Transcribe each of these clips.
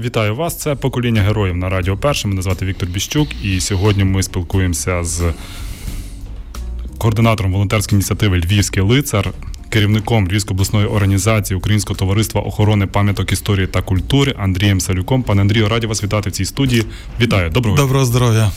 Вітаю вас. Це покоління героїв на Радіо Перше. Мене звати Віктор Біщук, і сьогодні ми спілкуємося з координатором волонтерської ініціативи Львівський лицар, керівником Львівської обласної організації Українського товариства охорони пам'яток історії та культури Андрієм Салюком. Пане Андрію, раді вас вітати в цій студії. Вітаю, доброго Доброго здоров'я.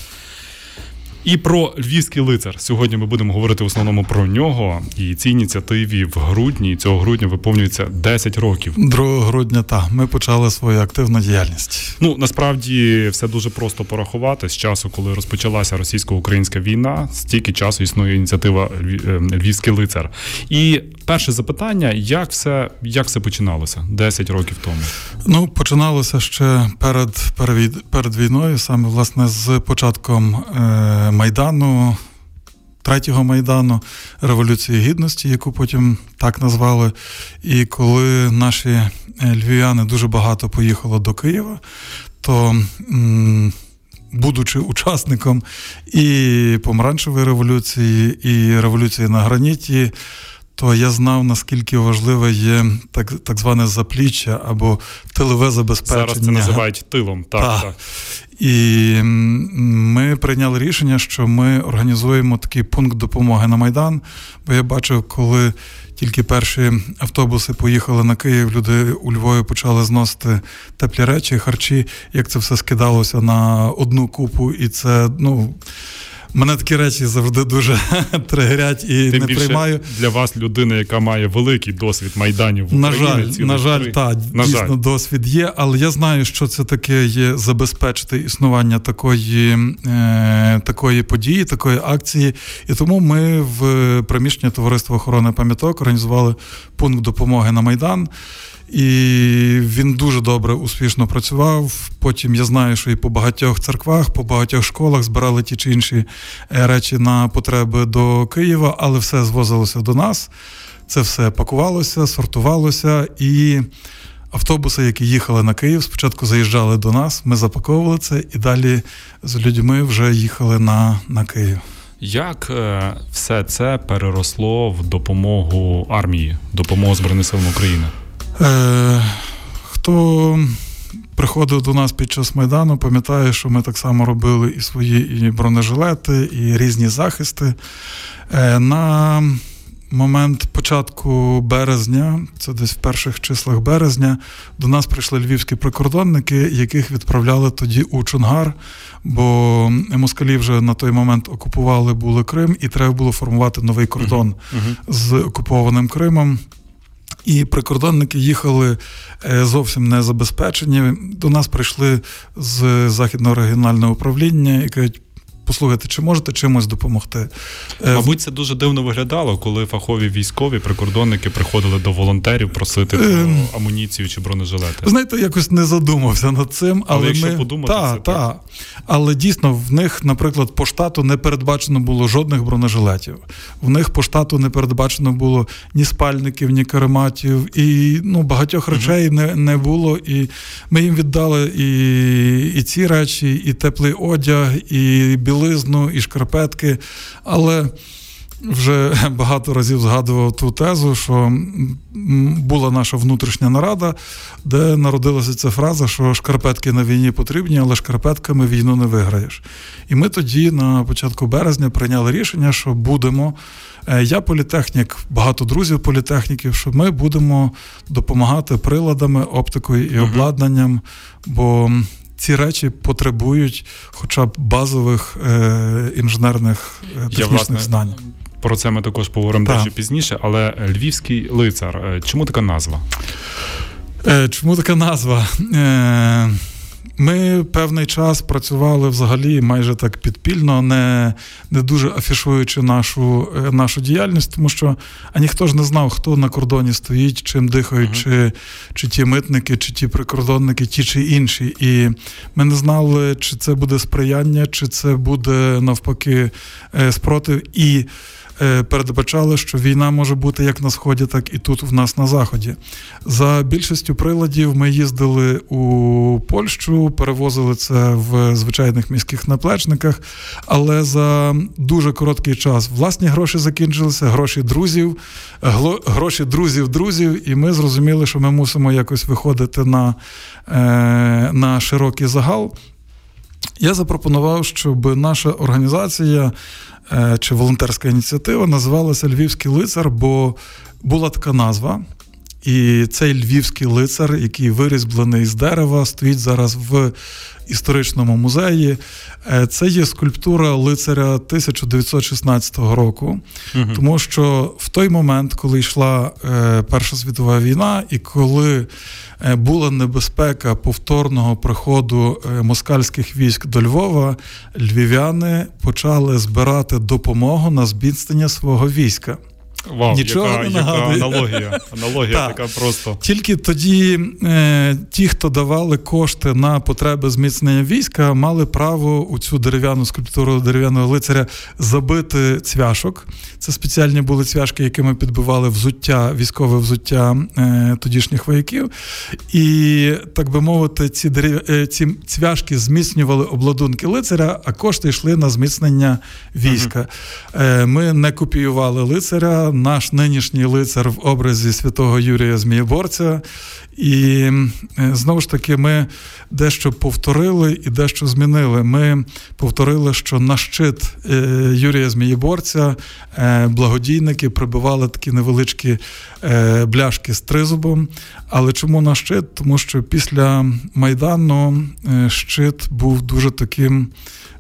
І про львівський лицар. Сьогодні ми будемо говорити в основному про нього. І цій ініціативі в грудні цього грудня виповнюється 10 років. 2 грудня так, ми почали свою активну діяльність. Ну насправді все дуже просто порахувати з часу, коли розпочалася російсько-українська війна. Стільки часу існує ініціатива е, Львівський лицар. І перше запитання: як все як все починалося 10 років тому? Ну починалося ще перед перед, перед війною, саме власне з початком. Е- Майдану, третього майдану Революції Гідності, яку потім так назвали. І коли наші е, львів'яни дуже багато поїхало до Києва, то. Будучи учасником і помаранчевої революції, і революції на граніті, то я знав, наскільки важливе є так так зване запліччя або тилове забезпечення. Зараз це називають тилом. Так, так. так. І ми прийняли рішення, що ми організуємо такий пункт допомоги на Майдан. Бо я бачив, коли тільки перші автобуси поїхали на Київ, люди у Львові почали зносити теплі речі, харчі, як це все скидалося на одну купу, і це ну. Мене такі речі завжди дуже тригерять і Тим не більше приймаю. Для вас людина, яка має великий досвід майданів в Україні. На жаль, на жаль, так, дійсно жаль. досвід є, але я знаю, що це таке є забезпечити існування такої, е, такої події, такої акції. І тому ми в приміщенні товариства охорони пам'яток організували пункт допомоги на Майдан. І він дуже добре, успішно працював. Потім я знаю, що і по багатьох церквах, по багатьох школах збирали ті чи інші е, речі на потреби до Києва, але все звозилося до нас. Це все пакувалося, сортувалося і. Автобуси, які їхали на Київ, спочатку заїжджали до нас, ми запаковували це і далі з людьми вже їхали на на Київ. Як е, все це переросло в допомогу армії, допомогу Збройним силам України? Е, Хто приходив до нас під час Майдану, пам'ятає, що ми так само робили і свої і бронежилети, і різні захисти. Е, На момент початку березня, це десь в перших числах березня, до нас прийшли львівські прикордонники, яких відправляли тоді у Чунгар, бо москалі вже на той момент окупували були Крим, і треба було формувати новий кордон uh-huh. з окупованим Кримом. І прикордонники їхали е, зовсім не забезпечені. До нас прийшли з західного регіонального управління і кажуть, послухайте, чи можете чимось допомогти? Е, Мабуть, це дуже дивно виглядало, коли фахові військові прикордонники приходили до волонтерів просити про ем. амуніцію чи бронежилети. Знаєте, якось не задумався над цим, але, але якщо ми... подумати, та, це та. так. Але дійсно в них, наприклад, по штату не передбачено було жодних бронежилетів. В них по штату не передбачено було ні спальників, ні карематів, і ну багатьох речей uh-huh. не не було. І ми їм віддали і, і ці речі, і теплий одяг, і білий білизну і шкарпетки. Але вже багато разів згадував ту тезу, що була наша внутрішня нарада, де народилася ця фраза, що шкарпетки на війні потрібні, але шкарпетками війну не виграєш. І ми тоді, на початку березня, прийняли рішення, що будемо. Е, я політехнік, багато друзів політехніків, що ми будемо допомагати приладами, оптикою і обладнанням, бо ці речі потребують хоча б базових е, інженерних е, технічних Я, власне, знань. Про це ми також поговоримо дещо пізніше, але львівський лицар. Чому така назва? Е, чому така назва? Е, ми певний час працювали взагалі майже так підпільно, не не дуже афішуючи нашу е, нашу діяльність, тому що а ніхто ж не знав, хто на кордоні стоїть, чим дихають, uh-huh. чи чи ті митники, чи ті прикордонники, ті чи інші. І ми не знали, чи це буде сприяння, чи це буде навпаки е, спротив. І передбачали, що війна може бути як на сході, так і тут в нас на заході. За більшістю приладів ми їздили у Польщу, перевозили це в звичайних міських наплечниках, але за дуже короткий час власні гроші закінчилися, гроші друзів, гроші друзів, друзів, і ми зрозуміли, що ми мусимо якось виходити на, е, на широкий загал. Я запропонував, щоб наша організація е, чи волонтерська ініціатива називалася Львівський лицар, бо була така назва. І цей львівський лицар, який вирізблений з дерева, стоїть зараз в історичному музеї. Е, це є скульптура лицаря 1916 року, угу. тому що в той момент, коли йшла е, Перша світова війна, і коли е, була небезпека повторного приходу москальських військ до Львова, львів'яни почали збирати допомогу на зміцнення свого війська. Вау, Нічого яка, не яка аналогія. Аналогія така просто. Тільки тоді е, ті, хто давали кошти на потреби зміцнення війська, мали право у цю дерев'яну скульптуру дерев'яного лицаря забити цвяшок. Це спеціальні були цвяшки, якими підбивали взуття, військове взуття е, тодішніх вояків. І, так би мовити, ці дерев... е, ці цвяшки зміцнювали обладунки лицаря, а кошти йшли на зміцнення війська. Угу. Ми не копіювали лицаря наш нинішній лицар в образі святого Юрія Змієборця. І е, знову ж таки, ми дещо повторили і дещо змінили. Ми повторили, що на щит е, Юрія Змієборця е, благодійники прибивали такі невеличкі бляшки з тризубом. Але чому на щит? Тому що після Майдану щит був дуже таким.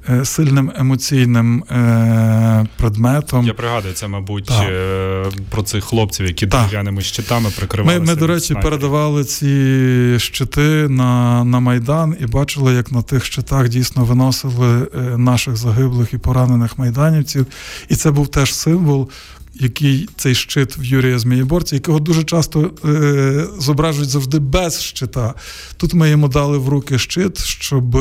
Е, сильним емоційним е, предметом. Я пригадую це, мабуть, так. Е, про цих хлопців, які дерев'яними щитами прикривалися. Ми, ми до речі, снайпер. передавали ці щити на на Майдан і бачили, як на тих щитах дійсно виносили наших загиблих і поранених майданівців. І це був теж символ. Який цей щит в Юрія Змієборця, якого дуже часто е, зображують завжди без щита. Тут ми йому дали в руки щит, щоб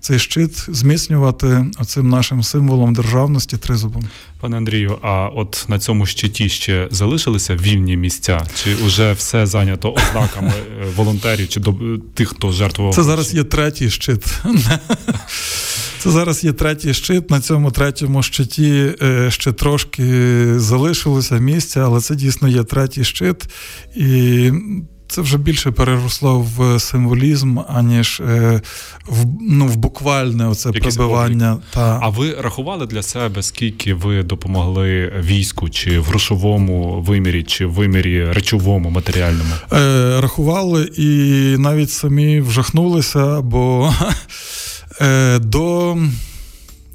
цей щит зміцнювати оцим нашим символом державності тризубом. Пане Андрію, а от на цьому щиті ще залишилися вільні місця? Чи вже все зайнято ознаками е, волонтерів чи до тих, хто жертвував? Це зараз є третій щит. Це зараз є третій щит. На цьому третьому щиті е, ще трошки залишилося місця, але це дійсно є третій щит. І це вже більше переросло в символізм, аніж е, в ну, в буквальне оце Якийсь прибивання. Та... А ви рахували для себе, скільки ви допомогли війську, чи в грошовому вимірі, чи в вимірі речовому, матеріальному? Е, Рахували і навіть самі вжахнулися, бо е, до.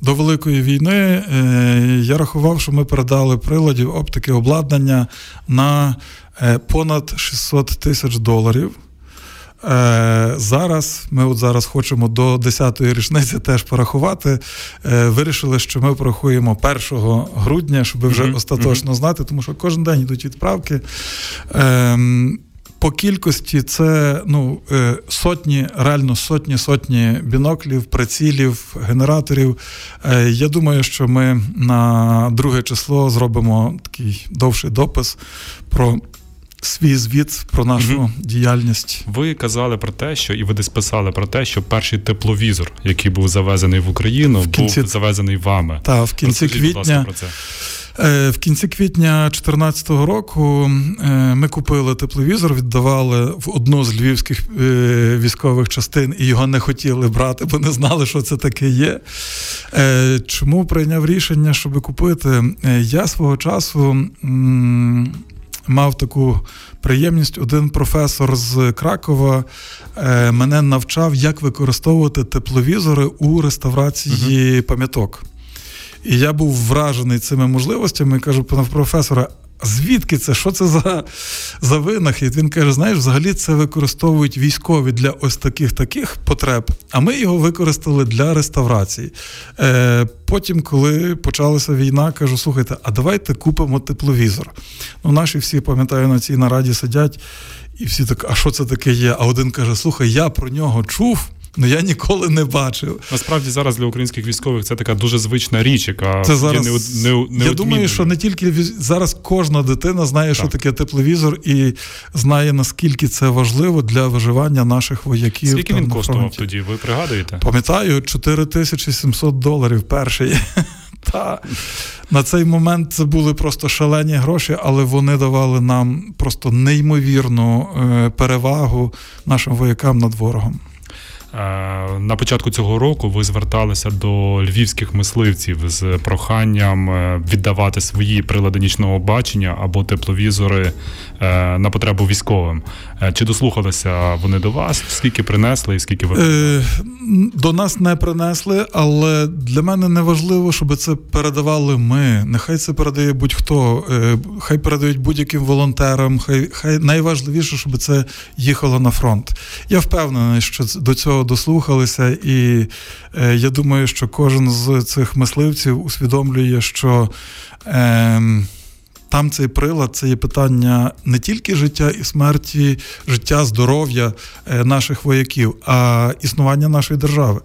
До Великої війни е, я рахував, що ми передали приладів оптики обладнання на понад 600 тисяч доларів. Е, зараз ми от зараз хочемо до 10-ї річниці теж порахувати. Е, вирішили, що ми порахуємо 1 грудня, щоб вже mm-hmm. остаточно знати, тому що кожен день йдуть відправки. Ем, по кількості це ну, сотні, реально сотні сотні біноклів, прицілів, генераторів. Я думаю, що ми на друге число зробимо такий довший допис про свій звіт про нашу угу. діяльність. Ви казали про те, що і ви десь писали про те, що перший тепловізор, який був завезений в Україну, в кінці... був завезений вами. Так, в кінці Розкажіть, квітня. Про це. Е, в кінці квітня 2014 року е, ми купили тепловізор, віддавали в одну з львівських е, військових частин і його не хотіли брати, бо не знали, що це таке є. Чому прийняв рішення, щоб купити? Я свого часу мав таку приємність. Один професор з Кракова е, мене навчав, як використовувати тепловізори у реставрації uh-huh. пам'яток. І я був вражений цими можливостями. Кажу, пане професоре, звідки це? Що це за за винахід? Він каже: знаєш, взагалі це використовують військові для ось таких таких потреб, а ми його використали для реставрації. Е, Потім, коли почалася війна, кажу: слухайте, а давайте купимо тепловізор. Ну, Наші всі, пам'ятаю, на цій нараді сидять, і всі так, а що це таке є? А один каже: Слухай, я про нього чув. Ну я ніколи не бачив. Насправді зараз для українських військових це така дуже звична річ, яка це зараз, є не, не, Я думаю, що не тільки зараз кожна дитина знає, так. що таке тепловізор, і знає наскільки це важливо для виживання наших вояків. Скільки він коштував тоді? Ви пригадуєте? Пам'ятаю, 4700 доларів перший. Та на цей момент це були просто шалені гроші, але вони давали нам просто неймовірну е, перевагу нашим воякам над ворогом. Е, на початку цього року ви зверталися до львівських мисливців з проханням е, віддавати свої прилади нічного бачення або тепловізори е, на потребу військовим. Чи дослухалися вони до вас? Скільки принесли і скільки ви до нас не принесли, але для мене не важливо, щоб це передавали ми. Нехай це передає будь-хто, хай передають будь-яким волонтерам. Хай хай найважливіше, щоб це їхало на фронт. Я впевнений, що до цього дослухалися, і е, я думаю, що кожен з цих мисливців усвідомлює, що. Е, там цей прилад це є питання не тільки життя і смерті, життя, здоров'я е, наших вояків, а існування нашої держави.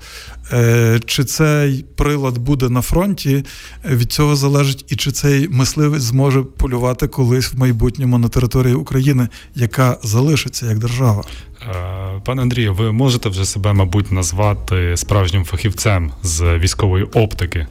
Е, чи цей прилад буде на фронті, від цього залежить і чи цей мисливець зможе полювати колись в майбутньому на території України, яка залишиться як держава. Е, пане Андрію, ви можете вже себе, мабуть, назвати справжнім фахівцем з військової оптики?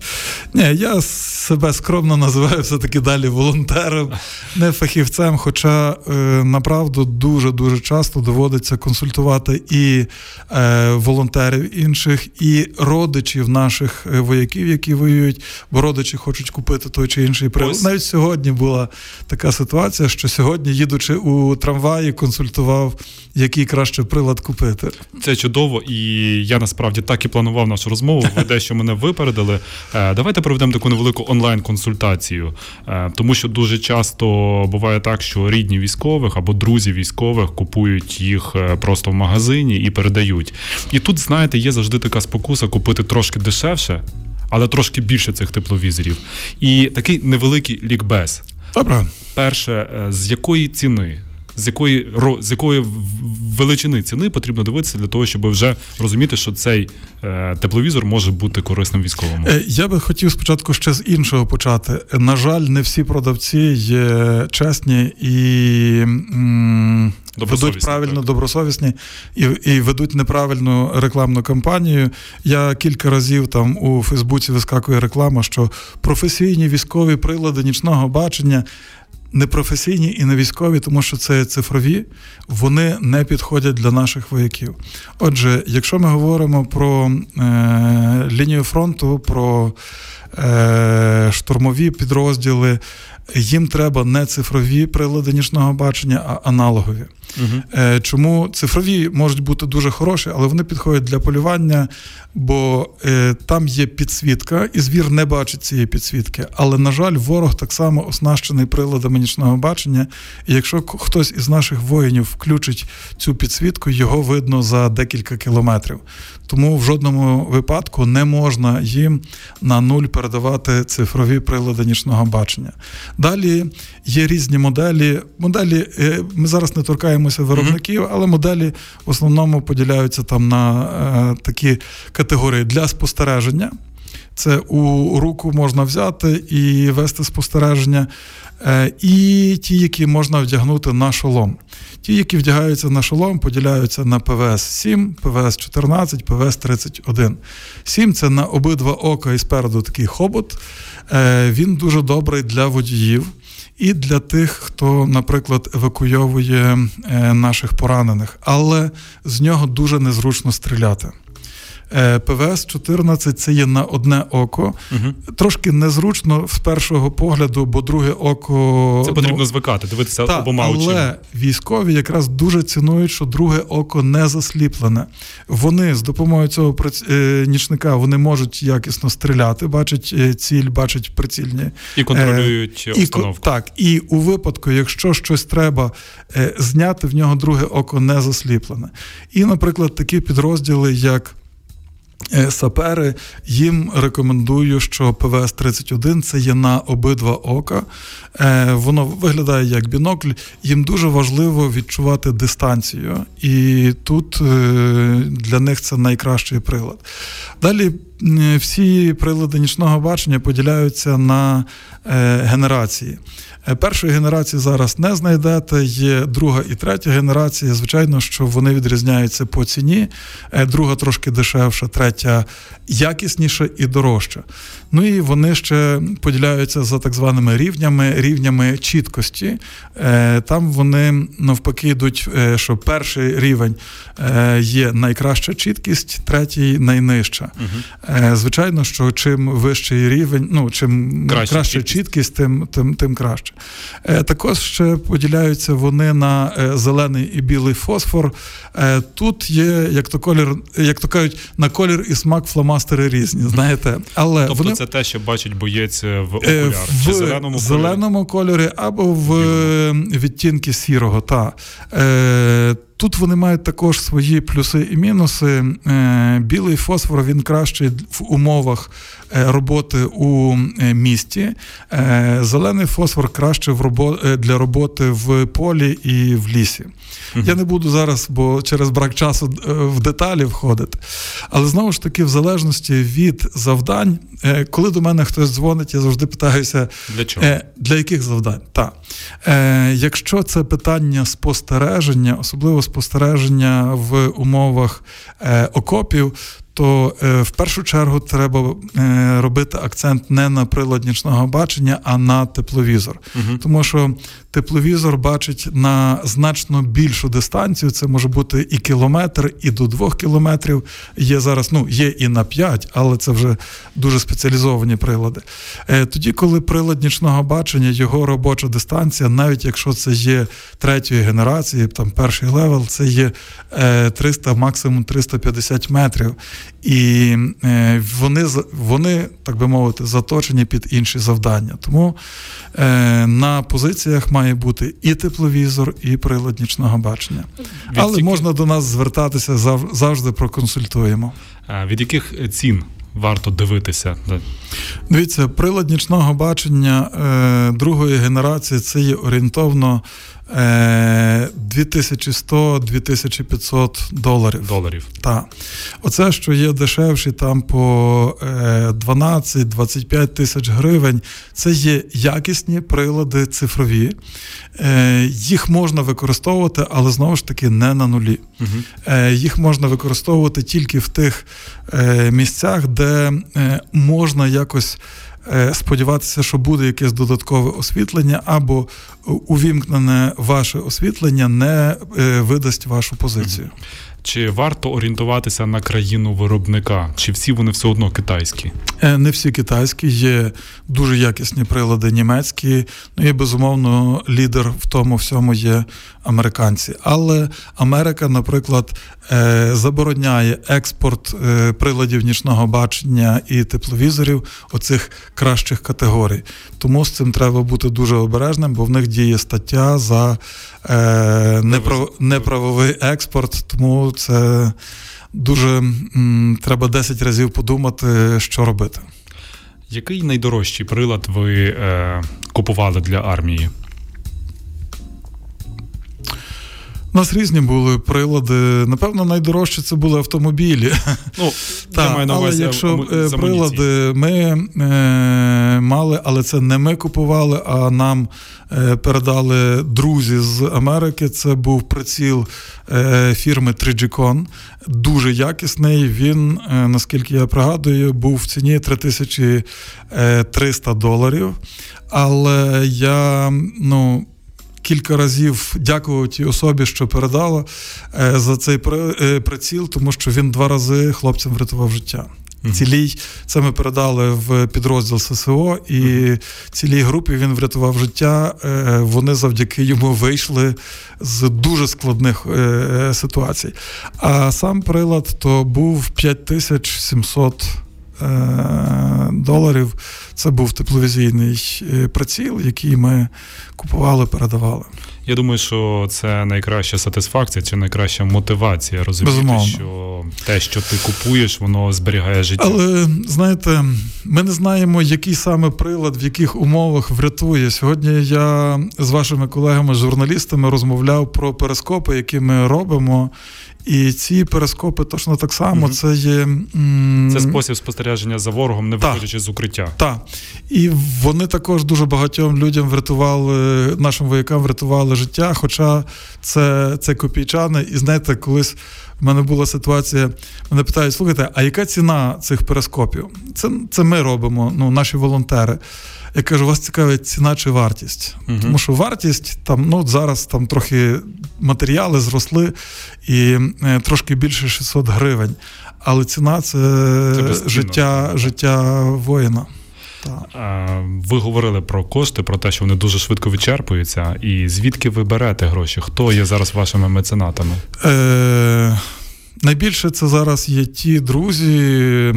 Ні, я себе скромно називаю все-таки далі волонтером, не фахівцем. Хоча е, направду дуже дуже часто доводиться консультувати і е, волонтерів інших, і родичів наших вояків, які воюють, бо родичі хочуть купити той чи інший прилад. Навіть сьогодні була така ситуація, що сьогодні, їдучи у трамваї, консультував який краще прилад купити. Це чудово, і я насправді так і планував нашу розмову. Ви дещо мене випередили. Е, давайте проведемо таку невелику онлайн-консультацію, е, тому що дуже часто буває так, що рідні військових або друзі військових купують їх е, просто в магазині і передають. І тут, знаєте, є завжди така спокуса купити трошки дешевше, але трошки більше цих тепловізорів. І такий невеликий лікбез. Добре. Перше, з якої ціни? З якої з якої величини ціни потрібно дивитися для того, щоб вже розуміти, що цей е, тепловізор може бути корисним військовому. Е, я би хотів спочатку ще з іншого почати. На жаль, не всі продавці є чесні і. Ведуть правильно так. добросовісні і і ведуть неправильну рекламну кампанію. Я кілька разів там у Фейсбуці вискакує реклама, що професійні військові прилади нічного бачення непрофесійні і не військові, тому що це цифрові, вони не підходять для наших вояків. Отже, якщо ми говоримо про е, лінію фронту, про е, штурмові підрозділи, їм треба не цифрові прилади нічного бачення, а аналогові. Угу. Чому цифрові можуть бути дуже хороші, але вони підходять для полювання, бо е, там є підсвітка, і звір не бачить цієї підсвітки. Але, на жаль, ворог так само оснащений приладами нічного бачення. І якщо хтось із наших воїнів включить цю підсвітку, його видно за декілька кілометрів. Тому в жодному випадку не можна їм на нуль передавати цифрові прилади нічного бачення. Далі є різні моделі. Моделі е, ми зараз не торкаємося виробників, але моделі в основному поділяються там на е, такі категорії для спостереження. Це у руку можна взяти і вести спостереження. Е, і ті, які можна вдягнути на шолом. Ті, які вдягаються на шолом, поділяються на ПВС 7, ПВС 14, ПВС 31. 7 це на обидва ока і спереду такий хобот. Е, він дуже добрий для водіїв. І для тих, хто, наприклад, евакуйовує е, наших поранених, але з нього дуже незручно стріляти. Е, ПВС 14 це є на одне око. Угу. Трошки незручно з першого погляду, бо друге око. Це потрібно ну, звикати, дивитися та, обома очима. Але військові якраз дуже цінують, що друге око не засліплене. Вони з допомогою цього е, нічника вони можуть якісно стріляти, бачать е, ціль, бачать прицільні і контролюють і, обстановку. Так, і у випадку, якщо щось треба зняти, в нього друге око не засліплене. І, наприклад, такі підрозділи, як сапери їм рекомендую, що ПВС-31 це є на обидва ока. Е, воно виглядає як бінокль. Їм дуже важливо відчувати дистанцію, і тут е, для них це найкращий прилад. Далі всі прилади нічного бачення поділяються на генерації. Першої генерації зараз не знайдете. Є друга і третя генерація. Звичайно, що вони відрізняються по ціні. Друга трошки дешевша, третя якісніша і дорожча. Ну і вони ще поділяються за так званими рівнями, рівнями чіткості. Е, там вони навпаки йдуть, е, що перший рівень е, є найкраща чіткість, третій найнижча. Угу. Звичайно, що чим вищий рівень, ну чим краща, краща чіткість, чіткість тим, тим, тим краще. Також ще поділяються вони на зелений і білий фосфор. Тут є, як то колір, як то кажуть, на колір і смак фломастери різні. Знаєте, але тобто вони це те, що бачить боєць в окулярах. В Чи зеленому зеленому кольорі або в відтінки сірого. Та. Тут вони мають також свої плюси і мінуси. Е, білий фосфор він кращий в умовах роботи у е, місті. Зелений фосфор краще для роботи в полі і в лісі. Я не буду зараз, бо через брак часу в деталі входити. Але знову ж таки, в залежності від завдань, коли до мене хтось дзвонить, я завжди питаюся, для чого? Для яких завдань? Так. Якщо це питання спостереження, особливо спостереження в умовах е, окопів, то е, в першу чергу треба е, робити акцент не на прилад нічного бачення, а на тепловізор. Угу. Тому що тепловізор бачить на значно більшу дистанцію. Це може бути і кілометр, і до двох кілометрів. Є зараз, ну є і на п'ять, але це вже дуже спеціалізовані прилади. Е, тоді, коли прилад нічного бачення, його робоча дистанція, навіть якщо це є третьої генерації, там перший level, це є 300, максимум 350 метрів. І е, вони, вони, так би мовити, заточені під інші завдання. Тому е, на позиціях має бути і тепловізор, і прилад нічного бачення. Від Але можна до нас звертатися завжди проконсультуємо. Від яких цін? Варто дивитися. Дивіться, прилад нічного бачення е, другої генерації це є орієнтовно 2100-2500 е, доларів. Доларів. Так. Оце, що є дешевші там по 12-25 е, тисяч гривень, це є якісні прилади цифрові. Е, їх можна використовувати, але знову ж таки не на нулі. Угу. Їх можна використовувати тільки в тих місцях, де можна якось. Е, сподіватися, що буде якесь додаткове освітлення, або увімкнене ваше освітлення не е, видасть вашу позицію. Чи варто орієнтуватися на країну виробника? Чи всі вони все одно китайські? Е, не всі китайські, є дуже якісні прилади німецькі. Ну і безумовно лідер в тому всьому є американці. Але Америка, наприклад, е, забороняє експорт е, приладів нічного бачення і тепловізорів оцих кращих категорій. Тому з цим треба бути дуже обережним, бо в них діє стаття за неправовий експорт. Тому це дуже треба 10 разів подумати, що робити. Який найдорожчий прилад ви е, купували для армії? У нас різні були прилади. Напевно, найдорожче це були автомобілі. Ну, так, я Але якщо е, прилади ми е, мали, але це не ми купували, а нам е, передали друзі з Америки. Це був приціл е, фірми Trigicon. Дуже якісний. Він, е, наскільки я пригадую, був в ціні 3300 доларів. Але я, ну кілька разів дякую тій особі, що передала е, за цей е, приціл, тому що він два рази хлопцям врятував життя. Цілій це ми передали в підрозділ ССО, і цілій групі він врятував життя. Е, вони завдяки йому вийшли з дуже складних ситуацій. А сам прилад то був 5700 доларів. Це був тепловізійний е, приціл, який ми купували, передавали. Я думаю, що це найкраща сатисфакція чи найкраща мотивація розуміти, Безумовно. що те, що ти купуєш, воно зберігає життя. Але знаєте, ми не знаємо, який саме прилад, в яких умовах врятує. Сьогодні я з вашими колегами, журналістами, розмовляв про перископи, які ми робимо. І ці перископи точно так само. Угу. Це є м- це спосіб спостереження за ворогом, не виходячи з укриття. Так. І вони також дуже багатьом людям врятували, нашим воякам врятували життя. Хоча це це копійчани. І знаєте, колись в мене була ситуація. Мене питають: слухайте, а яка ціна цих перископів? Це це ми робимо, ну, наші волонтери. Я кажу, вас цікавить ціна чи вартість. uh Тому що вартість там, ну зараз там трохи матеріали зросли і е, трошки більше 600 гривень. Але ціна це, це життя, життя воїна. Ви говорили про кошти, про те, що вони дуже швидко вичерпуються. І звідки ви берете гроші? Хто є зараз вашими меценатами? Е- Найбільше це зараз є ті друзі,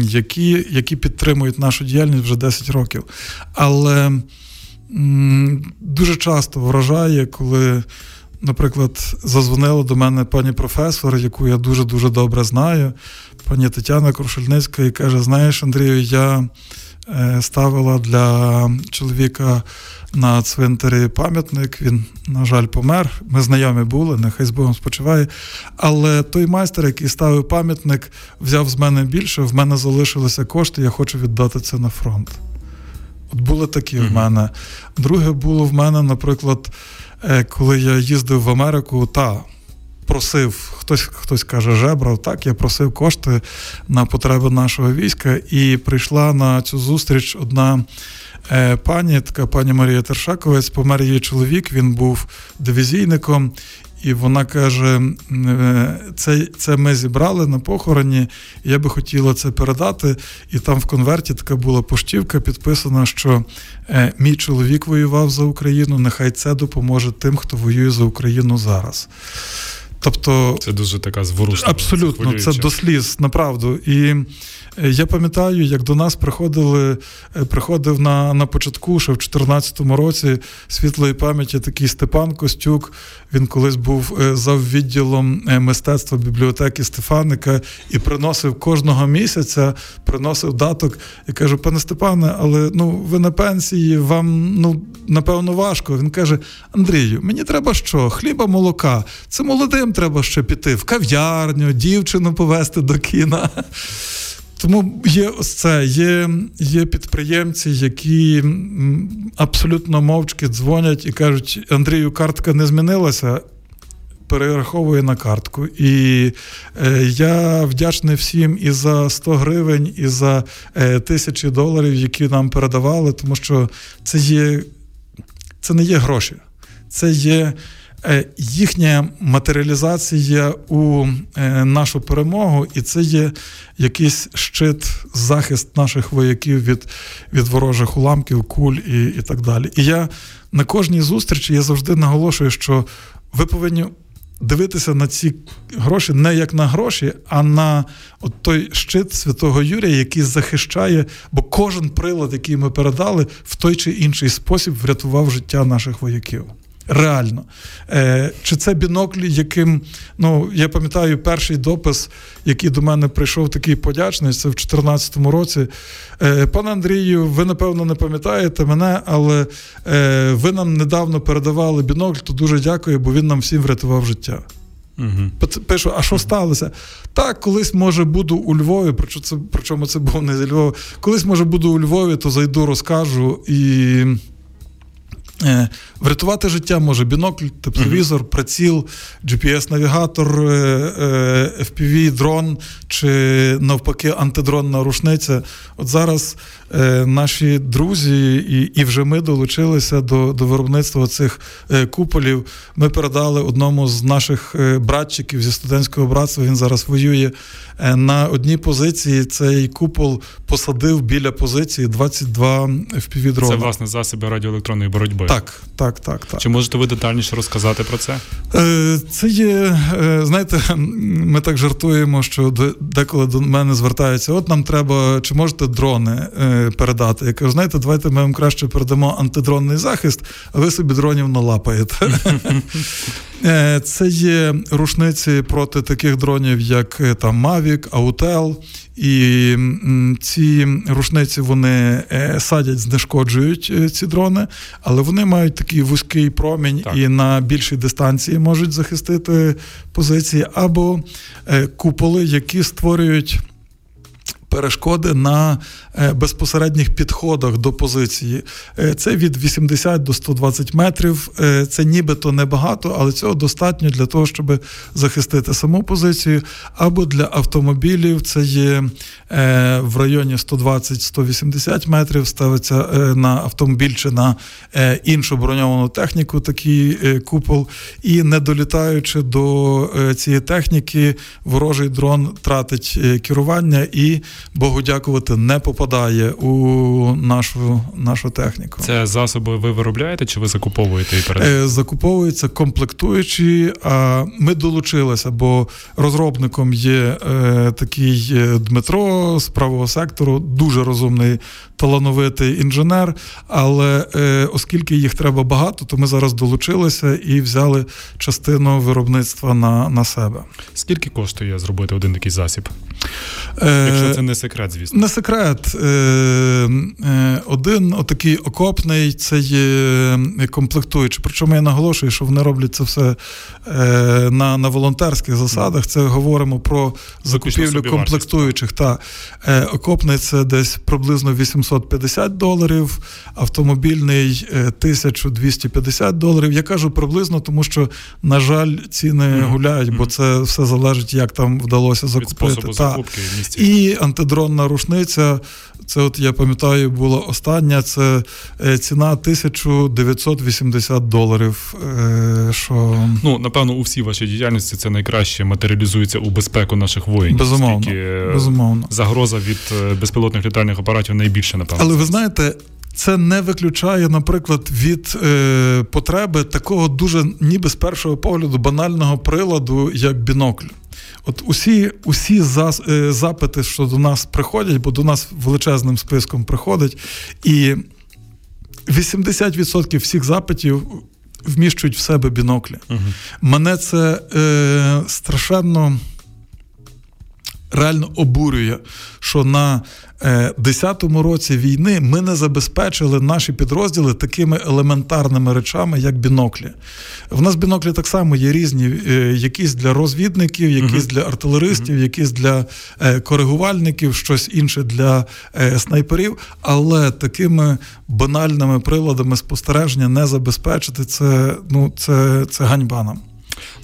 які які підтримують нашу діяльність вже 10 років. Але дуже часто вражає, коли, наприклад, зазвонила до мене пані професор, яку я дуже-дуже добре знаю, пані Тетяна Крушельницька, і каже: Знаєш, Андрію, я е, ставила для чоловіка на цвинтарі пам'ятник. Він, на жаль, помер. Ми знайомі були, нехай з Богом спочиває. Але той майстер, який ставив пам'ятник, взяв з мене більше, в мене залишилися кошти, я хочу віддати це на фронт. От були такі mm-hmm. в мене. Друге було в мене, наприклад, е, коли я їздив в Америку, та. Просив, хтось хтось каже, жебрав, так, я просив кошти на потреби нашого війська, і прийшла на цю зустріч одна Е, пані, така пані Марія Тершаковець, помер її чоловік, він був дивізійником, і вона каже: е, це це ми зібрали на похороні, я би хотіла це передати. І там в конверті така була поштівка, підписана, що е, мій чоловік воював за Україну, нехай це допоможе тим, хто воює за Україну зараз. Тобто, це дуже така зворушна. Абсолютно, це до сліз, направду. І я пам'ятаю, як до нас приходили, е, приходив на на початку, ще в 2014 році світлої пам'яті такий Степан Костюк. Він колись був е, заввідділом мистецтва бібліотеки Стефаника і приносив кожного місяця, приносив даток і кажу: пане Степане, але ну ви на пенсії, вам ну напевно важко. Він каже: Андрію, мені треба що? Хліба, молока. Це молодим треба ще піти в кав'ярню, дівчину повезти до кіна. Тому є ось це, є є підприємці, які абсолютно мовчки дзвонять і кажуть: Андрію, картка не змінилася. Перераховує на картку. І е, я вдячний всім і за 100 гривень, і за е, тисячі доларів, які нам передавали, тому що це є, це не є гроші, це є їхня матеріалізація у е, нашу перемогу, і це є якийсь щит, захист наших вояків від від ворожих уламків, куль і, і так далі. І я на кожній зустрічі я завжди наголошую, що ви повинні. Дивитися на ці гроші не як на гроші, а на от той щит святого Юрія, який захищає, бо кожен прилад, який ми передали, в той чи інший спосіб врятував життя наших вояків реально. Е, Чи це бінокль, яким ну я пам'ятаю перший допис, який до мене прийшов такий подячний, це в 2014 році. Е, Пане Андрію, ви напевно не пам'ятаєте мене, але е, ви нам недавно передавали бінокль, то дуже дякую, бо він нам всім врятував життя. Угу. Пишу, а що сталося? Так, колись, може, буду у Львові, причому це, причому це був не зі Львова. Колись, може, буду у Львові, то зайду, розкажу і. Е, врятувати життя може бінокль, тепловізор, приціл, GPS-навігатор, е, е, FPV, дрон чи навпаки антидронна рушниця. От зараз наші друзі, і і вже ми долучилися до до виробництва цих куполів. Ми передали одному з наших братчиків зі студентського братства. Він зараз воює на одній позиції. Цей купол посадив біля позиції 22 FPV-дрони. Це власне засоби радіоелектронної боротьби Так, так, так, так. Чи можете ви детальніше розказати про це? Е, це є, е, знаєте, ми так жартуємо, що деколи до мене звертаються: от нам треба, чи можете дрони е, передати? Я кажу, знаєте, давайте ми вам краще передамо антидронний захист, а ви собі дронів налапаєте. Це є рушниці проти таких дронів, як там Mavic, Autel. І ці рушниці вони садять, знешкоджують ці дрони, але вони мають такий вузький промінь так. і на більшій дистанції можуть захистити позиції, або е, куполи, які створюють перешкоди на е, безпосередніх підходах до позиції. Е, це від 80 до 120 метрів. Е, це нібито небагато, але цього достатньо для того, щоб захистити саму позицію. Або для автомобілів це є в районі 120-180 метрів. Ставиться на автомобіль чи на іншу броньовану техніку, такий купол. І не долітаючи до цієї техніки, ворожий дрон тратить керування і Богу дякувати, не попадає у нашу нашу техніку. Це засоби ви виробляєте чи ви закуповуєте і передаєте? Е, закуповуються комплектуючі. А ми долучилися, бо розробником є е, такий е, Дмитро з правого сектору, дуже розумний, талановитий інженер. Але оскільки їх треба багато, то ми зараз долучилися і взяли частину виробництва на, на себе. Скільки коштує зробити один такий засіб? Якщо це не секрет, звісно. Не секрет. Е, е, один отакий окопний це є комплектуючий. Причому я наголошую, що вони роблять це все е, на на волонтерських засадах. Це говоримо про закупівлю комплектуючих. Та окопний це десь приблизно 850 доларів, автомобільний 1250 доларів. Я кажу приблизно, тому що, на жаль, ціни гуляють, бо це все залежить, як там вдалося закупити. Від закупки і антидронна рушниця. Це, от я пам'ятаю, була остання. Це е, ціна 1980 доларів. Е, що... Ну, напевно, у всій вашій діяльності це найкраще матеріалізується у безпеку наших воїнів. Безумовно. Е, Безумовно. Загроза від безпілотних літальних апаратів найбільше, напевно. Але ви знаєте. Це не виключає, наприклад, від е, потреби такого дуже, ніби з першого погляду, банального приладу, як бінокль. От усі усі е, запити, що до нас приходять, бо до нас величезним списком приходить, і 80% всіх запитів вміщують в себе біноклі. Угу. Мене це е, страшенно реально обурює, що на 10-му е, році війни ми не забезпечили наші підрозділи такими елементарними речами, як біноклі. В нас біноклі так само є різні, е, якісь для розвідників, якісь для артилеристів, якісь для е, коригувальників, щось інше для снайперів. Але такими банальними приладами спостереження не забезпечити це, ну, це, це ганьба нам.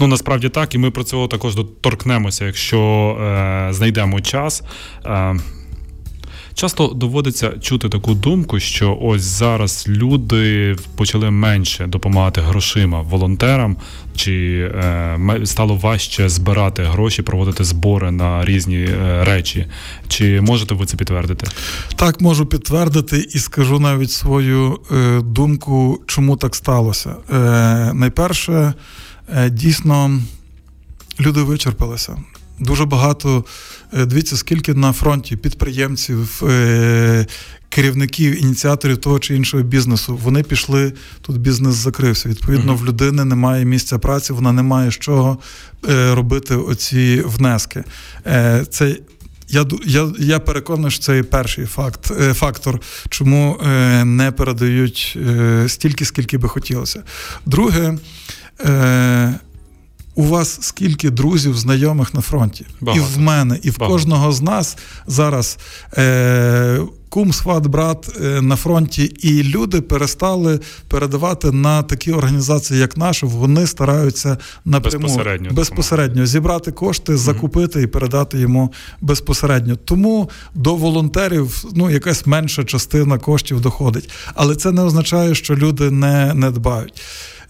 Ну насправді так, і ми про це також доторкнемося, якщо е, знайдемо час. Е, Часто доводиться чути таку думку, що ось зараз люди почали менше допомагати грошима волонтерам, чи е, стало важче збирати гроші, проводити збори на різні е, речі. Чи можете ви це підтвердити? Так, можу підтвердити і скажу навіть свою е, думку, чому так сталося. Е, Найперше. Е, дійсно люди вичерпалися. Дуже багато. Е, дивіться, скільки на фронті підприємців, е, керівників, ініціаторів того чи іншого бізнесу. Вони пішли, тут бізнес закрився. Відповідно, в людини немає місця праці, вона не має з чого робити оці внески. Це я я, я переконаний, що це і перший факт, фактор, чому не передають стільки, скільки би хотілося. Друге. У вас скільки друзів, знайомих на фронті? Багато. І в мене, і в Багато. кожного з нас зараз е, кум, сват, брат е, на фронті, і люди перестали передавати на такі організації, як наша. Вони стараються напряму безпосередньо, безпосередньо зібрати кошти, закупити і передати йому безпосередньо. Тому до волонтерів ну якась менша частина коштів доходить. Але це не означає, що люди не, не дбають.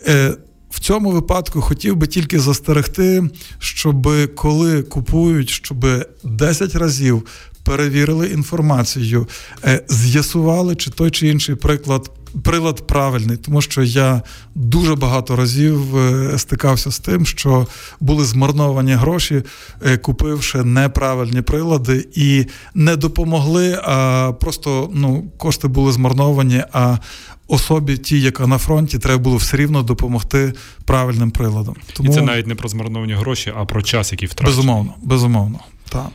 Е, в цьому випадку хотів би тільки застерегти, щоб коли купують, щоб 10 разів перевірили інформацію, е, з'ясували, чи той чи інший приклад прилад правильний, тому що я дуже багато разів е, стикався з тим, що були змарновані гроші, е, купивши неправильні прилади, і не допомогли, а просто ну, кошти були змарновані. а Особі, ті, яка на фронті, треба було все рівно допомогти правильним приладом. Тому... І це навіть не про змарновані гроші, а про час, який втрачений. Безумовно, безумовно. так.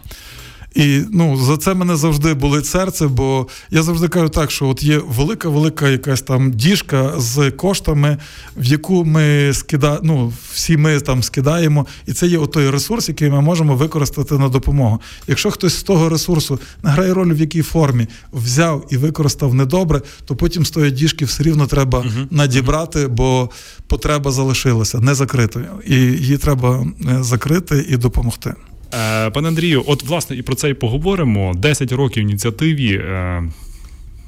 І ну, за це мене завжди болить серце, бо я завжди кажу так, що от є велика-велика якась там діжка з коштами, в яку ми скидаємо, ну, всі ми там скидаємо, і це є той ресурс, який ми можемо використати на допомогу. Якщо хтось з того ресурсу не грає роль, в якій формі взяв і використав недобре, то потім з тої діжки все рівно треба uh-huh. надібрати, бо потреба залишилася не закритою, і її треба е, закрити і допомогти. Е, пане Андрію, от власне і про це і поговоримо. 10 років ініціативі. Е,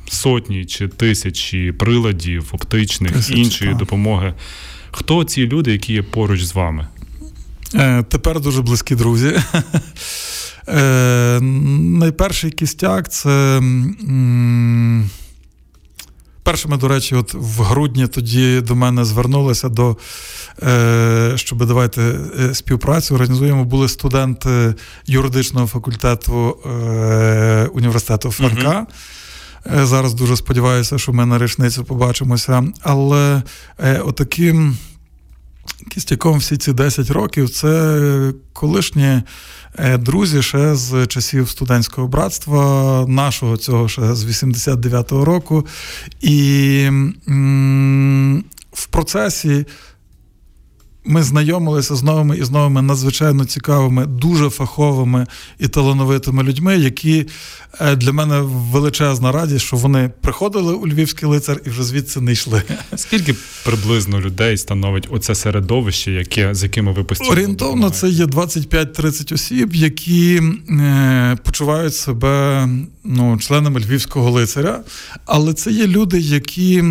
сотні чи тисячі приладів, оптичних Тисяч, іншої так. допомоги. Хто ці люди, які є поруч з вами? Е, Тепер дуже близькі друзі. Е, Найперший кістяк це. М- Першими, до речі, от в грудні тоді до мене звернулися до е, щоб давайте е, співпрацю. Організуємо були студенти юридичного факультету е, університету Франка. Зараз дуже сподіваюся, що ми на річницю побачимося. Але отаким кістяком всі ці 10 років це колишні Е, друзі ще з часів студентського братства, нашого цього ще з 89-го року. І в процесі ми знайомилися з новими і з новими надзвичайно цікавими, дуже фаховими і талановитими людьми, які е, для мене величезна радість, що вони приходили у Львівський лицар і вже звідси не йшли. Скільки приблизно людей становить оце середовище, яке з якими ви постійно орієнтовно? Це є 25-30 осіб, які е, почувають себе ну, членами львівського лицаря, але це є люди, які.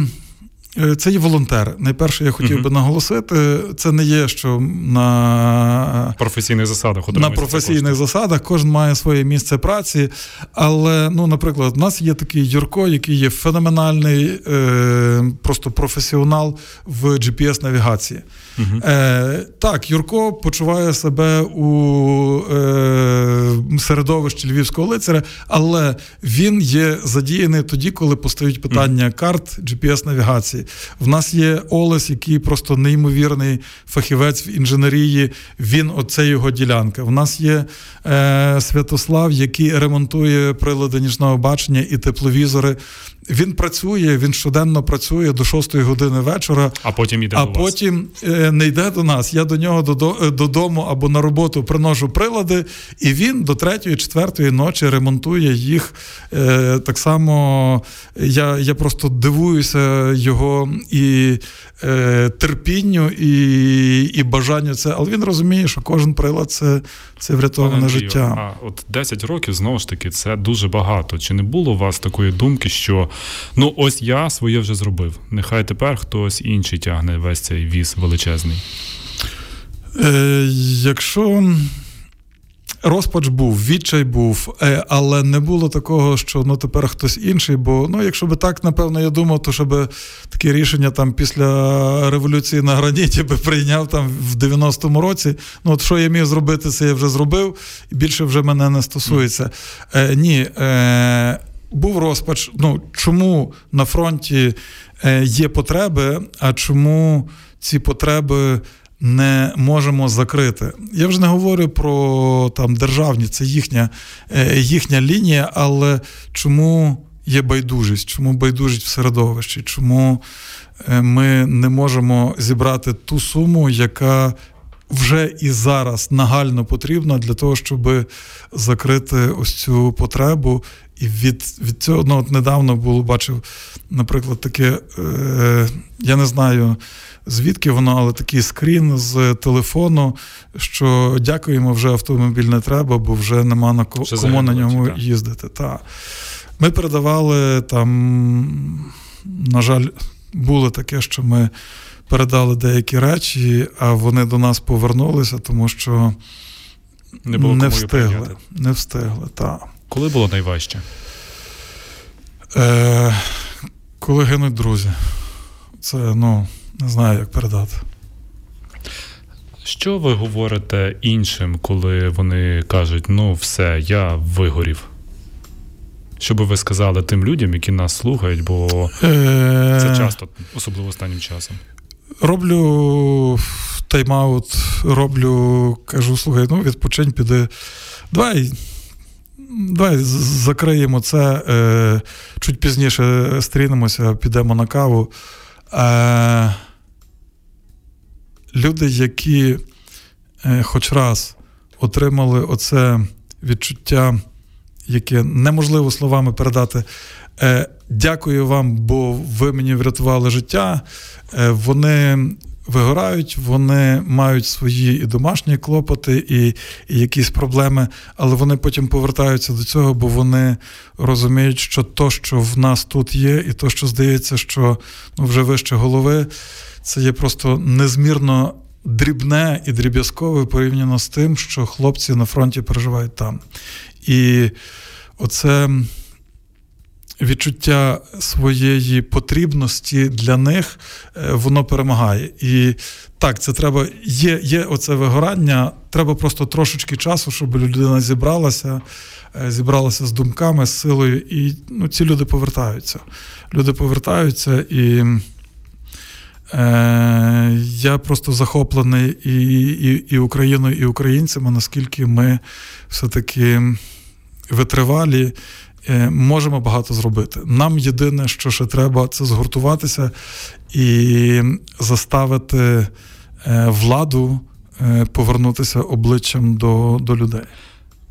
Е, це є волонтери. Найперше, я хотів uh-huh. би наголосити, це не є, що на професійних засадах на професійних засадах кожен має своє місце праці. Але, ну, наприклад, в нас є такий Юрко, який є феноменальний, е, просто професіонал в GPS-навігації. Uh-huh. Е, Так, Юрко почуває себе у е, середовищі львівського лицаря, але він є задіяний тоді, коли постають питання uh-huh. карт GPS-навігації. В нас є Олес, який просто неймовірний фахівець в інженерії. Він оце його ділянка. В нас є е, Святослав, який ремонтує прилади нічного бачення і тепловізори. Він працює, він щоденно працює до 6 години вечора, а потім йде а до потім е, не йде до нас. Я до нього е, додому або на роботу приношу прилади, і він до 3-4 ночі ремонтує їх. Е, так само я я просто дивуюся його і терпінню, і і бажанню це. Але він розуміє, що кожен прилад це це врятоване життя. А от 10 років знову ж таки це дуже багато. Чи не було у вас такої думки, що ну ось я своє вже зробив? Нехай тепер хтось інший тягне весь цей віз величезний? Е, Якщо Розпач був, відчай був, е, але не було такого, що ну тепер хтось інший. Бо ну, якщо би так, напевно, я думав, то щоб таке рішення там після революції на граніті би прийняв там в 90-му році. Ну, от що я міг зробити, це я вже зробив, і більше вже мене не стосується. Е, Ні. Е, був розпач. Ну чому на фронті е, є потреби, а чому ці потреби не можемо закрити. Я вже не говорю про там державні, це їхня, е, їхня лінія, але чому є байдужість? Чому байдужість в середовищі? Чому е, ми не можемо зібрати ту суму, яка вже і зараз нагально потрібна для того, щоб закрити ось цю потребу. І від від цього ну, от недавно було бачив, наприклад, таке, е, я не знаю звідки воно, але такий скрін з телефону, що дякуємо, вже автомобіль не треба, бо вже нема на кому вже на ньому їздити. Та. Ми передавали там, на жаль, було таке, що ми передали деякі речі, а вони до нас повернулися, тому що не було не встигли. Не встигли, так. Коли було найважче? Е, Коли гинуть друзі, це ну, не знаю, як передати. Що ви говорите іншим, коли вони кажуть, ну все, я вигорів? Що би ви сказали тим людям, які нас слухають, бо це часто, особливо останнім часом. Роблю тайм-аут, роблю, кажу, слухай, ну відпочинь, піди. Давай давай закриємо це. Е, Чуть пізніше стрінемося, підемо на каву. Е, Люди, які е, хоч раз отримали оце відчуття, яке неможливо словами передати. Е, Дякую вам, бо ви мені врятували життя. Е, Вони вигорають, вони мають свої і домашні клопоти, і, і якісь проблеми, але вони потім повертаються до цього, бо вони розуміють, що то, що в нас тут є, і то, що здається, що ну, вже вище голови, це є просто незмірно. Дрібне і дріб'язкове порівняно з тим, що хлопці на фронті переживають там. І оце відчуття своєї потрібності для них е, воно перемагає. І так, це треба. Є є оце вигорання, треба просто трошечки часу, щоб людина зібралася, е, зібралася з думками, з силою, і ну, ці люди повертаються. Люди повертаються і. Е, Я просто захоплений і і, і Україною, і українцями, наскільки ми все-таки витривалі можемо багато зробити. Нам єдине, що ще треба, це згуртуватися і заставити е, владу е, повернутися обличчям до, до людей.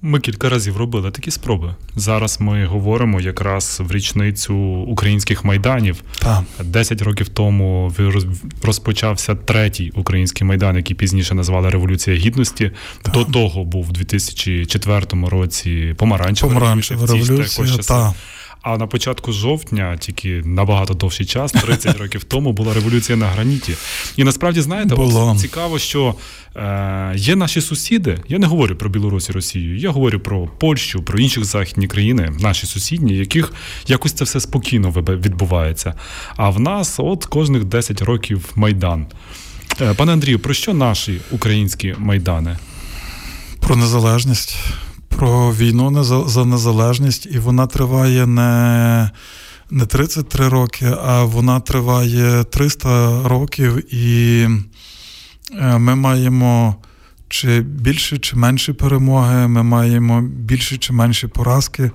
Ми кілька разів робили такі спроби. Зараз ми говоримо якраз в річницю українських майданів. Десять років тому розпочався третій український майдан, який пізніше назвали Революція Гідності. Так. До того був у 2004 році помаранчева, помаранчева революція. революція а на початку жовтня, тільки набагато довший час, 30 років тому, була революція на граніті. І насправді, знаєте, от цікаво, що е, є наші сусіди. Я не говорю про Білорусь і Росію, я говорю про Польщу, про інші західні країни, наші сусідні, яких якось це все спокійно відбувається. А в нас от кожних 10 років майдан. Е, пане Андрію, про що наші українські майдани? Про незалежність про війну за незалежність, і вона триває не не 33 роки, а вона триває 300 років, і е, ми маємо чи більше, чи менші перемоги, ми маємо більше чи менші поразки,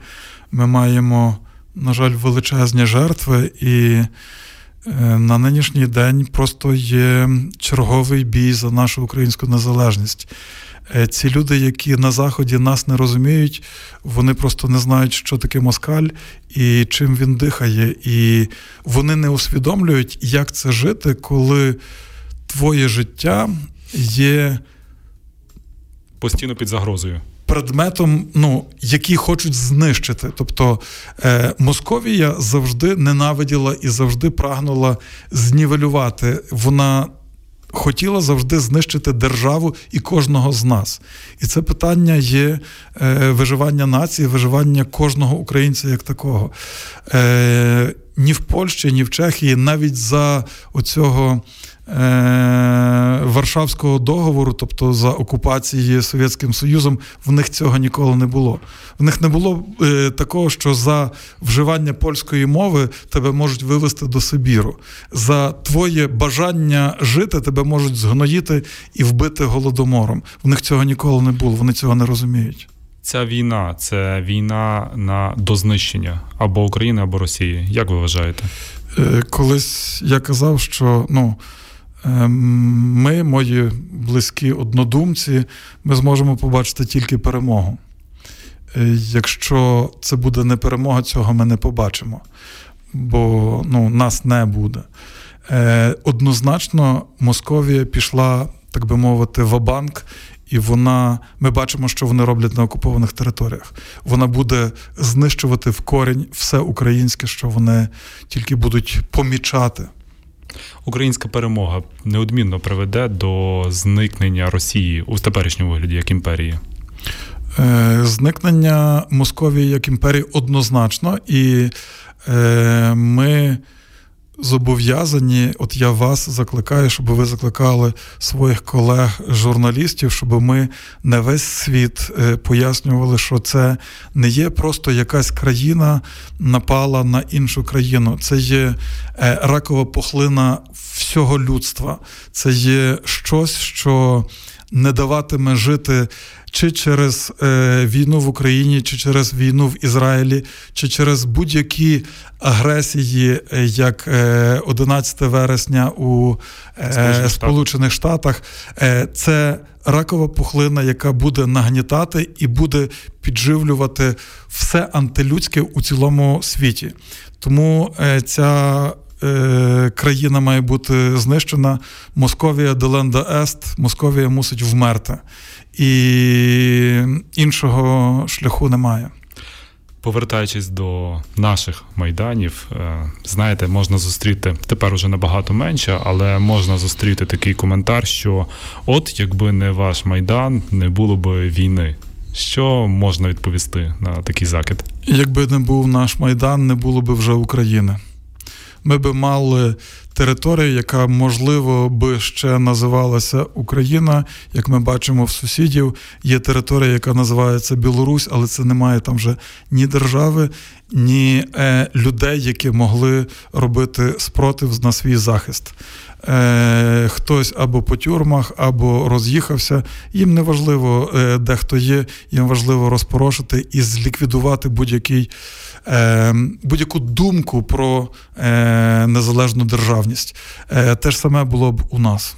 ми маємо, на жаль, величезні жертви. і на нинішній день просто є черговий бій за нашу українську незалежність. Е, ці люди, які на заході нас не розуміють, вони просто не знають, що таке москаль і чим він дихає. І вони не усвідомлюють, як це жити, коли твоє життя є постійно під загрозою. Предметом, ну, які хочуть знищити. Тобто е, Московія завжди ненавиділа і завжди прагнула знівелювати. Вона хотіла завжди знищити державу і кожного з нас. І це питання є е, виживання нації, виживання кожного українця як такого. Е, Ні в Польщі, ні в Чехії, навіть за оцього. Е, Варшавського договору, тобто за окупації Совєтським Союзом, в них цього ніколи не було. В них не було е, такого, що за вживання польської мови тебе можуть вивести до Сибіру. За твоє бажання жити тебе можуть згноїти і вбити голодомором. В них цього ніколи не було. Вони цього не розуміють. Ця війна це війна на дознищення або України, або Росії. Як ви вважаєте? Е, колись я казав, що ну. Ем, ми, мої близькі однодумці, ми зможемо побачити тільки перемогу. Е, якщо це буде не перемога, цього ми не побачимо, бо ну, нас не буде. Е, однозначно, Московія пішла, так би мовити, в банк і вона, ми бачимо, що вони роблять на окупованих територіях. Вона буде знищувати в корінь все українське, що вони тільки будуть помічати. Українська перемога неодмінно приведе до зникнення Росії у теперішньому вигляді як імперії. Е, зникнення Московії як імперії однозначно, і е, ми зобов'язані, от я вас закликаю, щоб ви закликали своїх колег-журналістів, щоб ми не весь світ е, пояснювали, що це не є просто якась країна напала на іншу країну. Це є е, ракова пухлина всього людства. Це є щось, що не даватиме жити чи через е, війну в Україні, чи через війну в Ізраїлі, чи через будь-які агресії, е, як е, 11 вересня у е, Сполучених Штатах, е, це ракова пухлина, яка буде нагнітати і буде підживлювати все антилюдське у цілому світі. Тому е, ця країна має бути знищена. Московія деленда ест, Московія мусить вмерти. І іншого шляху немає. Повертаючись до наших майданів, е, знаєте, можна зустріти тепер уже набагато менше, але можна зустріти такий коментар, що от якби не ваш майдан, не було б війни. Що можна відповісти на такий закид? Якби не був наш майдан, не було б вже України ми би мали територію, яка можливо би ще називалася Україна. Як ми бачимо в сусідів, є територія, яка називається Білорусь, але це немає там вже ні держави, ні е, людей, які могли робити спротив на свій захист. Е, Хтось або по тюрмах, або роз'їхався. Їм не важливо, е, де хто є, їм важливо розпорошити і зліквідувати будь-який е, будь-яку думку про е, незалежну державність. Е, Те ж саме було б у нас.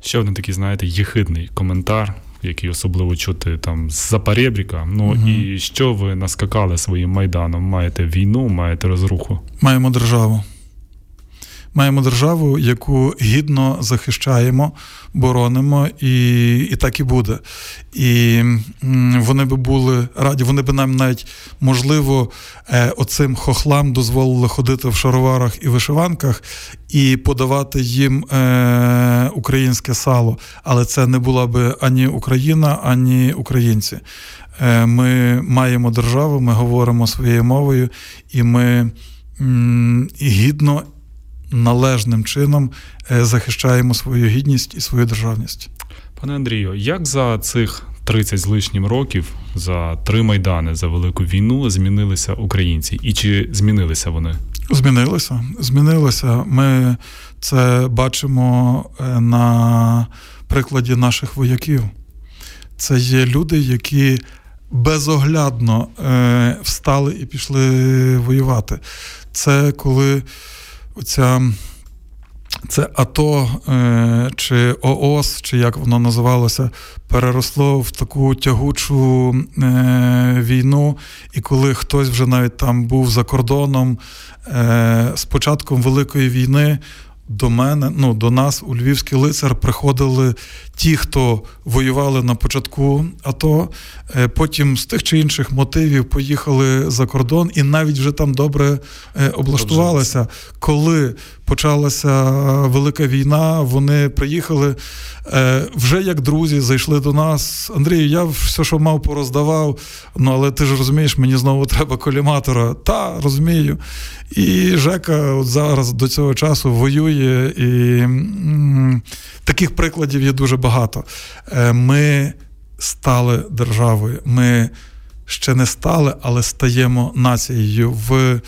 Ще один такий, знаєте, єхидний коментар, який особливо чути там з Запорєбріка. Ну угу. і що ви наскакали своїм майданом? Маєте війну, маєте розруху? Маємо державу. Маємо державу, яку гідно захищаємо, боронимо, і і так і буде. І вони би були раді, вони би нам навіть можливо е, оцим хохлам дозволили ходити в шароварах і вишиванках і подавати їм е, українське сало. Але це не була би ані Україна, ані українці. Е, Ми маємо державу, ми говоримо своєю мовою, і ми гідно належним чином е, захищаємо свою гідність і свою державність. Пане Андрію, як за цих 30 з лишнім років за три майдани за велику війну змінилися українці, і чи змінилися вони? Змінилися. Змінилися. Ми це бачимо е, на прикладі наших вояків. Це є люди, які безоглядно е, встали і пішли воювати. Це коли оця. Це АТО е, чи ООС, чи як воно називалося, переросло в таку тягучу е, війну. І коли хтось вже навіть там був за кордоном е, з початком Великої війни, до мене, ну до нас у Львівський лицар приходили ті, хто воювали на початку АТО, е, потім з тих чи інших мотивів поїхали за кордон і навіть вже там добре е, облаштувалися. Коли почалася велика війна, вони приїхали е, вже як друзі, зайшли до нас. Андрій, я все, що мав, пороздавав. Ну але ти ж розумієш, мені знову треба коліматора. Та розумію. І Жека от зараз до цього часу воює, і таких прикладів є дуже багато. Е, ми стали державою. Ми ще не стали, але стаємо нацією. в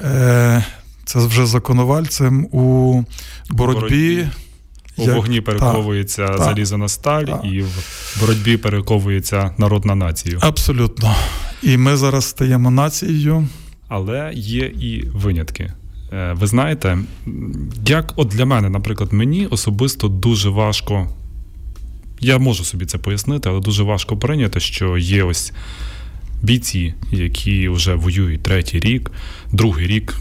е, Це вже законовальцем у боротьбі. У Як... вогні перековується та, залізо на сталь, та. і в боротьбі перековується народ на націю. Абсолютно. І ми зараз стаємо нацією. Але є і винятки. Е, ви знаєте, як от для мене, наприклад, мені особисто дуже важко, я можу собі це пояснити, але дуже важко прийняти, що є ось бійці, які вже воюють третій рік, другий рік.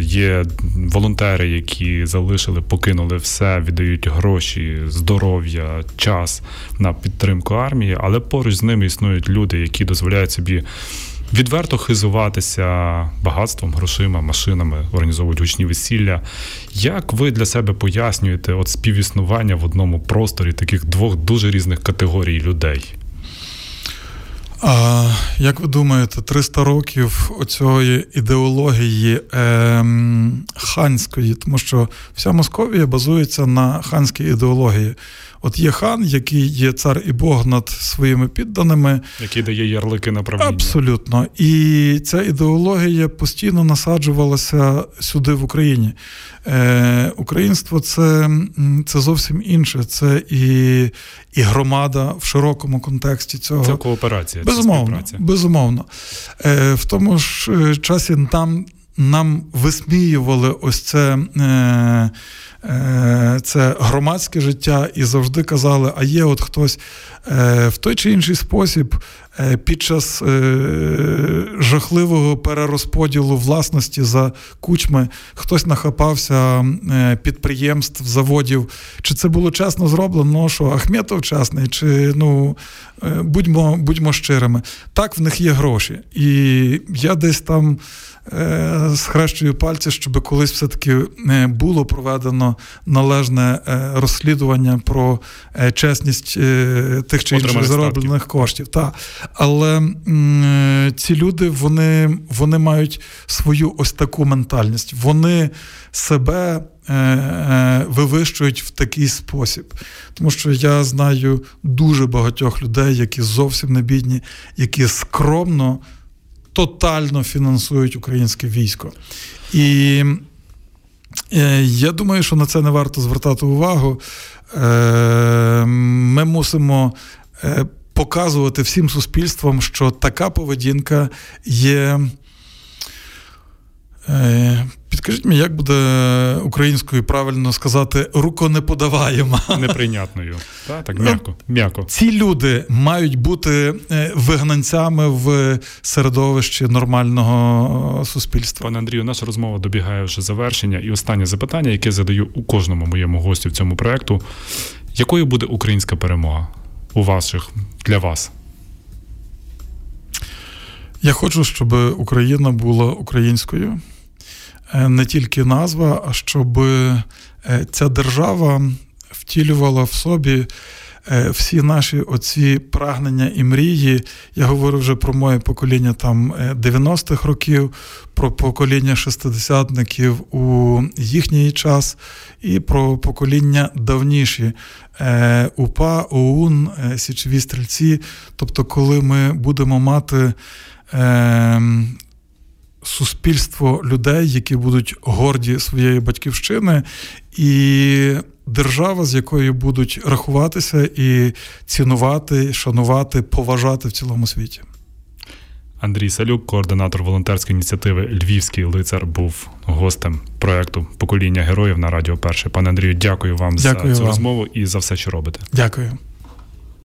Є волонтери, які залишили, покинули все, віддають гроші, здоров'я, час на підтримку армії, але поруч з ними існують люди, які дозволяють собі відверто хизуватися багатством, грошима, машинами, організовують гучні весілля. Як ви для себе пояснюєте от співіснування в одному просторі таких двох дуже різних категорій людей? А, як ви думаєте, 300 років оцієї ідеології е, ханської, тому що вся Московія базується на ханській ідеології. От є хан, який є цар і Бог над своїми підданими, який дає ярлики на правління. Абсолютно. І ця ідеологія постійно насаджувалася сюди в Україні. Е, Українство це це зовсім інше. Це і і громада в широкому контексті цього. Це кооперація. Безумовно. Це безумовно. Е, В тому ж е, часі там нам висміювали ось це. Е, Е, це громадське життя, і завжди казали, а є от хтось е, в той чи інший спосіб е, під час жахливого перерозподілу власності за кучми хтось нахапався підприємств, заводів. Чи це було чесно зроблено? Ну що Ахметов чесний, чи ну будьмо, будьмо щирими. Так в них є гроші. І я десь там. Е, схрещую пальці, щоб колись все-таки е, було проведено належне е, розслідування про чесність тих чи інших зароблених коштів. Та. Але ці люди вони, вони мають свою ось таку ментальність. Вони себе. Вивищують в такий спосіб, тому що я знаю дуже багатьох людей, які зовсім не бідні, які скромно тотально фінансують українське військо. І е, я думаю, що на це не варто звертати увагу. Е, ми мусимо е, показувати всім суспільствам, що така поведінка є. Підкажіть мені, як буде українською правильно сказати руконеподаваємо? Неприйнятною. Так, так м'яко. м'яко. Ці люди мають бути е, вигнанцями в середовищі нормального суспільства. Пане Андрію, наша розмова добігає вже завершення. І останнє запитання, яке задаю у кожному моєму гостю в цьому проєкту. Якою буде українська перемога у ваших для вас? Я хочу, щоб Україна була українською. Е, не тільки назва, а щоб е, ця держава втілювала в собі е, всі наші оці прагнення і мрії. Я говорю вже про моє покоління там 90-х років, про покоління шестидесятників у їхній час, і про покоління давніші УПА, ОУН, Січові стрільці. Тобто, коли ми будемо мати ем, суспільство людей, які будуть горді своєї батьківщини, і держава, з якою будуть рахуватися і цінувати, шанувати, поважати в цілому світі. Андрій Салюк, координатор волонтерської ініціативи Львівський лицар, був гостем проекту Покоління героїв на Радіо Перше. Пане Андрію, дякую вам дякую за цю вам. розмову і за все, що робите. Дякую.